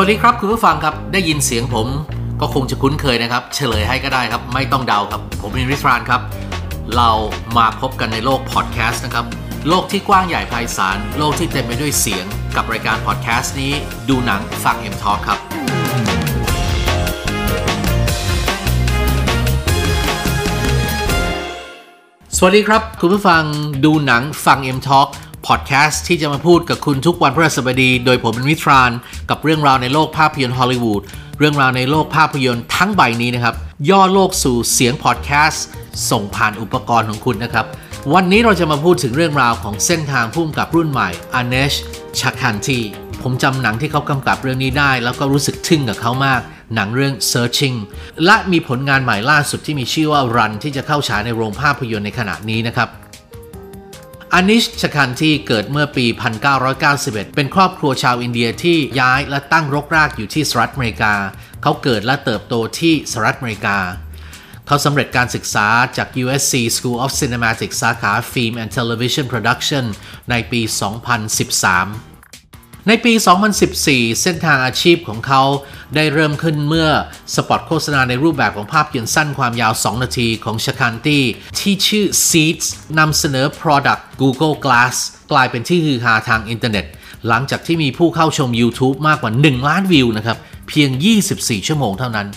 วัสดีครับคุณผู้ฟังครับได้ยินเสียงผมก็คงจะคุ้นเคยนะครับ เฉลยให้ก็ได้ครับ ไม่ต้องเดาครับ ผมเป็นริสรานครับ เรามาพบกันในโลกพอดแคสต์นะครับ โลกที่กว้างใหญ่ไพศาลโลกที่เต็มไปด้วยเสียง กับรายการพอดแคสต์นี้ดูหนังฟังเอ็มทอครับสวัสดีครับ คุณผู้ฟังดูหนังฟัง M Talk พอดแคสต์ที่จะมาพูดกับคุณทุกวันพฤหัสบดี โดยผมเป็นวิทราน กับเรื่องราวในโลกภาพยนตร์ฮอลลีวูดเรื่องราวในโลกภาพยนตร์ทั้งใบนี้นะครับ ย่อโลกสู่เสียงพอดแคสต์ส่งผ่านอุปกรณ์ของคุณนะครับ วันนี้เราจะมาพูดถึงเรื่องราวของเส้นทางพุ่มกับรุ่นใหม่อเนชชักคันทีผมจำหนังที่เขากำกับเรื่องนี้ได้ แล้วก็รู้สึกทึ่งกับเขามาก หนังเรื่อง Searching และมีผลงานใหม่ล่าสุดที่มีชื่อว่า Run ที่จะเข้าฉายในโรงภาพยนตร์ในขณะนี้นะครับ อานิชชคันที่เกิดเมื่อปี 1991 เป็นครอบครัวชาวอินเดียที่ย้ายและตั้งรกรากอยู่ที่สหรัฐอเมริกา เขาเกิดและเติบโตที่สหรัฐอเมริกา เขาสำเร็จการศึกษาจาก USC School of Cinematic สาขา Film and Television Production ในปี 2013 ในปี 2014 เส้นทางอาชีพของเขาได้เริ่มขึ้นเมื่อสปอตโฆษณาในรูปแบบของภาพยนตร์สั้นความยาว 2 นาทีของชาคันตี้ที่ชื่อ Seeds นำเสนอ Product Google Glass กลายเป็นที่ฮือฮาทางอินเทอร์เน็ต หลังจากที่มีผู้เข้าชม YouTube มากกว่า 1 ล้านวิวนะครับ เพียง 24 ชั่วโมงเท่านั้น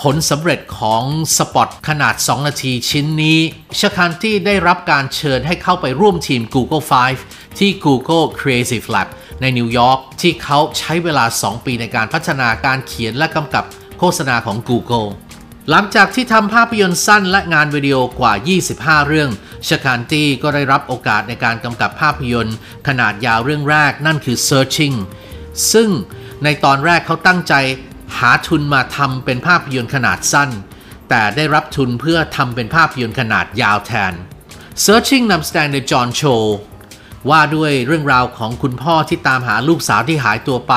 ผลสำเร็จของสปอตขนาด 2 นาทีชิ้นนี้ชาคันตี้ได้รับการเชิญให้เข้าไปร่วมทีม Google 5 ที่ Google Creative Lab ในนิวยอร์กที่เขาใช้เวลา 2 ปีในการพัฒนาการเขียนและกำกับโฆษณาของ Google หลังจากที่ทำภาพยนตร์สั้นและงานวิดีโอกว่า 25 เรื่องชคานตี้ก็ได้รับโอกาสในการกำกับภาพยนตร์ ขนาดยาวเรื่องแรกนั่นคือ Searching ซึ่งในตอนแรกเขาตั้งใจหาทุนมาทำเป็นภาพยนตร์ขนาดสั้น แต่ได้รับทุนเพื่อทำเป็นภาพยนตร์ขนาดยาวแทน Searching นำแสดงโดยจอห์นโช ว่าด้วยเรื่องราวของคุณพ่อที่ตามหาลูกสาวที่หายตัวไป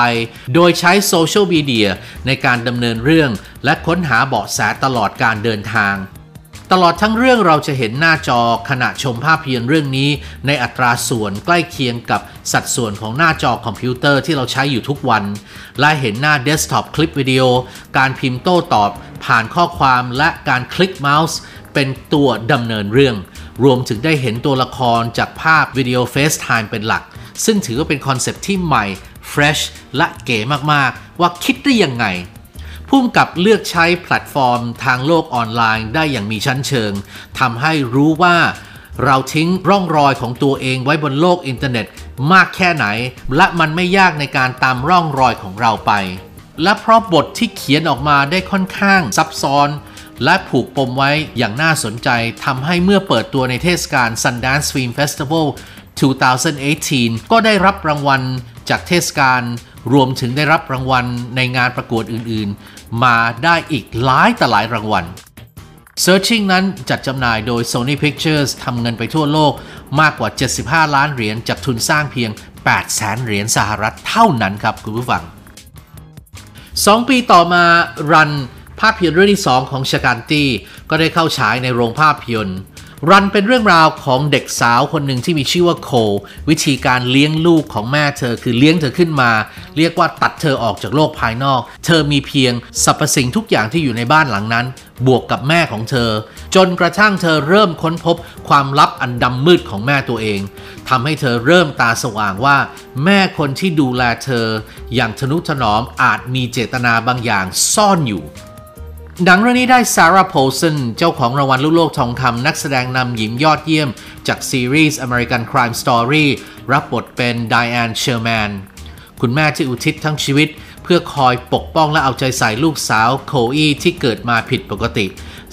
โดยใช้โซเชียลมีเดียในการดำเนินเรื่องและค้นหาเบาะแสตลอดการเดินทาง ตลอดทั้งเรื่องเราจะเห็นหน้าจอขณะชมภาพยนตร์เรื่องนี้ ในอัตราส่วนใกล้เคียงกับสัดส่วนของหน้าจอคอมพิวเตอร์ที่เราใช้อยู่ทุกวัน และเห็นหน้าเดสก์ท็อปคลิปวิดีโอ การพิมพ์โต้ตอบ ผ่านข้อความและการคลิกเมาส์เป็นตัวดำเนินเรื่อง รวมถึงได้เห็นตัวละครจากภาพวิดีโอ FaceTime เป็นหลัก ซึ่งถือว่าเป็น concept ที่ใหม่ fresh และเก๋มากๆ ว่าคิดได้ยังไงพร้อมกับเลือกใช้แพลตฟอร์มทางโลกออนไลน์ได้อย่างมีชั้นเชิงทำให้รู้ว่าเราทิ้งร่องรอยของตัวเองไว้บนโลกอินเทอร์เน็ตมากแค่ไหน และมันไม่ยากในการตามร่องรอยของเราไป และเพราะบทที่เขียนออกมาได้ค่อนข้างซับซ้อน และผูกปมไว้อย่างน่าสนใจทำให้เมื่อเปิดตัวในเทศกาล Sundance Film Festival 2018 ก็ได้รับรางวัลจากเทศกาลรวมถึงได้รับรางวัลในงานประกวดอื่นๆ มาได้อีกหลายต่หลายรางวัล Searching นั้นจัดจำหน่ายโดย Sony Pictures ทำเงินไปทั่วโลกมากกว่า 75 ล้านเหรียญจากทุนสร้างเพียง 8 แสนเหรียญสหรัฐเท่านั้นครับคุณผู้ฟัง 2 ปีต่อมา Run ภาพยนตร์เรื่องที่ 2 ของชาการตี้ก็ได้เข้าฉายในโรงภาพยนตร์รันเป็นเรื่องราวของเด็กสาวคนหนึ่งที่มีชื่อว่าโค วิธีการเลี้ยงลูกของแม่เธอคือเลี้ยงเธอขึ้นมา เรียกว่าตัดเธอออกจากโลกภายนอก เธอมีเพียงสรรพสิ่งทุกอย่างที่อยู่ในบ้านหลังนั้น บวกกับแม่ของเธอ จนกระทั่งเธอเริ่มค้นพบความลับอันดำมืดของแม่ตัวเองทำให้เธอเริ่มตาสว่างว่า แม่คนที่ดูแลเธอ อย่างทนุถนอมอาจมีเจตนาบางอย่างซ่อนอยู่ หนังเรื่องนี้ได้ซาร่า พอลสันเจ้าของรางวัลลูกโลกทองคำนักแสดงนำหญิงยอดเยี่ยม จากซีรีส์ American Crime Story รับบทเป็นไดแอนเชอร์แมนคุณแม่ที่อุทิศทั้งชีวิต เพื่อคอยปกป้องและเอาใจใส่ลูกสาวโคลอี้ที่เกิดมาผิดปกติ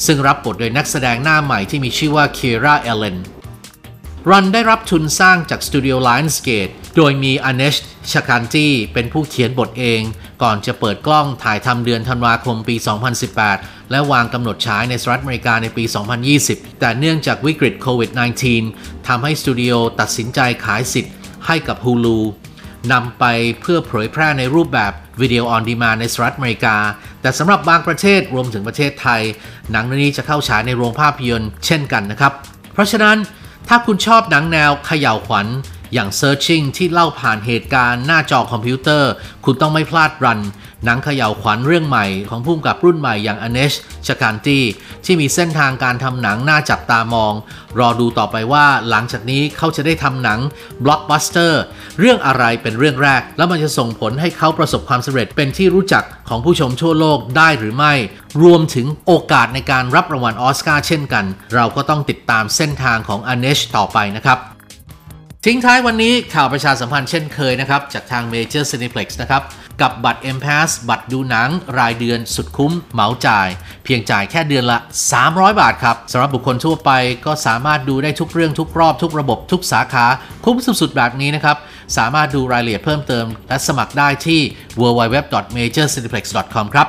ซึ่งรับบทโดยนักแสดงหน้าใหม่ที่มีชื่อว่าเคียร่า อัลเลน Run ได้รับทุนสร้างจากสตูดิโอ Lionsgate โดยมีอนีชชากันตีเป็นผู้เขียนบทเอง ก่อนจะเปิดกล้องถ่ายทำเดือนธันวาคมปี 2018 และวางกำหนดฉายในสหรัฐอเมริกาในปี 2020 แต่เนื่องจากวิกฤตโควิด -19 ทำให้สตูดิโอตัดสินใจขายสิทธิ์ให้กับ Hulu นำไปเพื่อเผยแพร่ในรูปแบบวิดีโอออนดีมาในสหรัฐอเมริกา แต่สำหรับบางประเทศรวมถึงประเทศไทย หนังนี้จะเข้าฉายในโรงภาพยนตร์เช่นกันนะครับ เพราะฉะนั้นถ้าคุณชอบหนังแนวเขย่าวขวัญ อย่าง Searching ที่เล่าผ่านเหตุการณ์หน้าจอคอมพิวเตอร์ คุณต้องไม่พลาด Run หนังเขย่าวขวัญเรื่องใหม่ของผู้กำกับรุ่นใหม่อย่างอนีช ชากันตี้ที่มีเส้นทางการทำหนังน่าจับตามอง รอดูต่อไปว่าหลังจากนี้เขาจะได้ทำหนังบล็อกบัสเตอร์เรื่องอะไรเป็นเรื่องแรก แล้วมันจะส่งผลให้เขาประสบความสำเร็จเป็นที่รู้จักของผู้ชมทั่วโลกได้หรือไม่ รวมถึงโอกาสในการรับรางวัลออสการ์เช่นกัน เราก็ต้องติดตามเส้นทางของอเนชต่อไปนะครับ ทิ้งท้ายวันนี้ข่าวประชาสัมพันธ์เช่นเคยนะครับ จากทาง Major Cineplex นะครับ กับบัตร M Pass บัตรดูหนัง รายเดือนสุดคุ้มเหมาจ่าย เพียงจ่ายแค่เดือนละ 300 บาทครับสำหรับบุคคลทั่วไปก็สามารถดูได้ทุกเรื่องทุกรอบทุกระบบทุกสาขา คุ้มสุดๆแบบนี้นะครับ สามารถดูรายละเอียดเพิ่มเติม และสมัครได้ที่ www.majorcineplex.com ครับ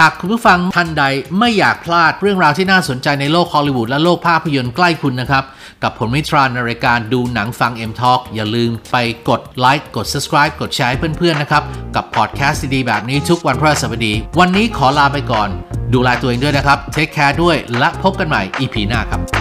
หากคุณผู้ฟังท่านใดไม่อยากพลาดเรื่องราวที่น่าสนใจในโลกฮอลลีวูดและโลกภาพยนตร์ใกล้คุณนะครับ กับผลมิตราในรายการดูหนังฟัง M Talk อย่าลืมไปกดไลค์กด subscribe กดแชร์ให้เพื่อนๆนะครับ กับพอดแคสต์ดีๆแบบนี้ทุกวันพฤหัสบดี วันนี้ขอลาไปก่อน ดูแลตัวเองด้วยนะครับ take care ด้วยและพบกันใหม่ EP หน้าครับ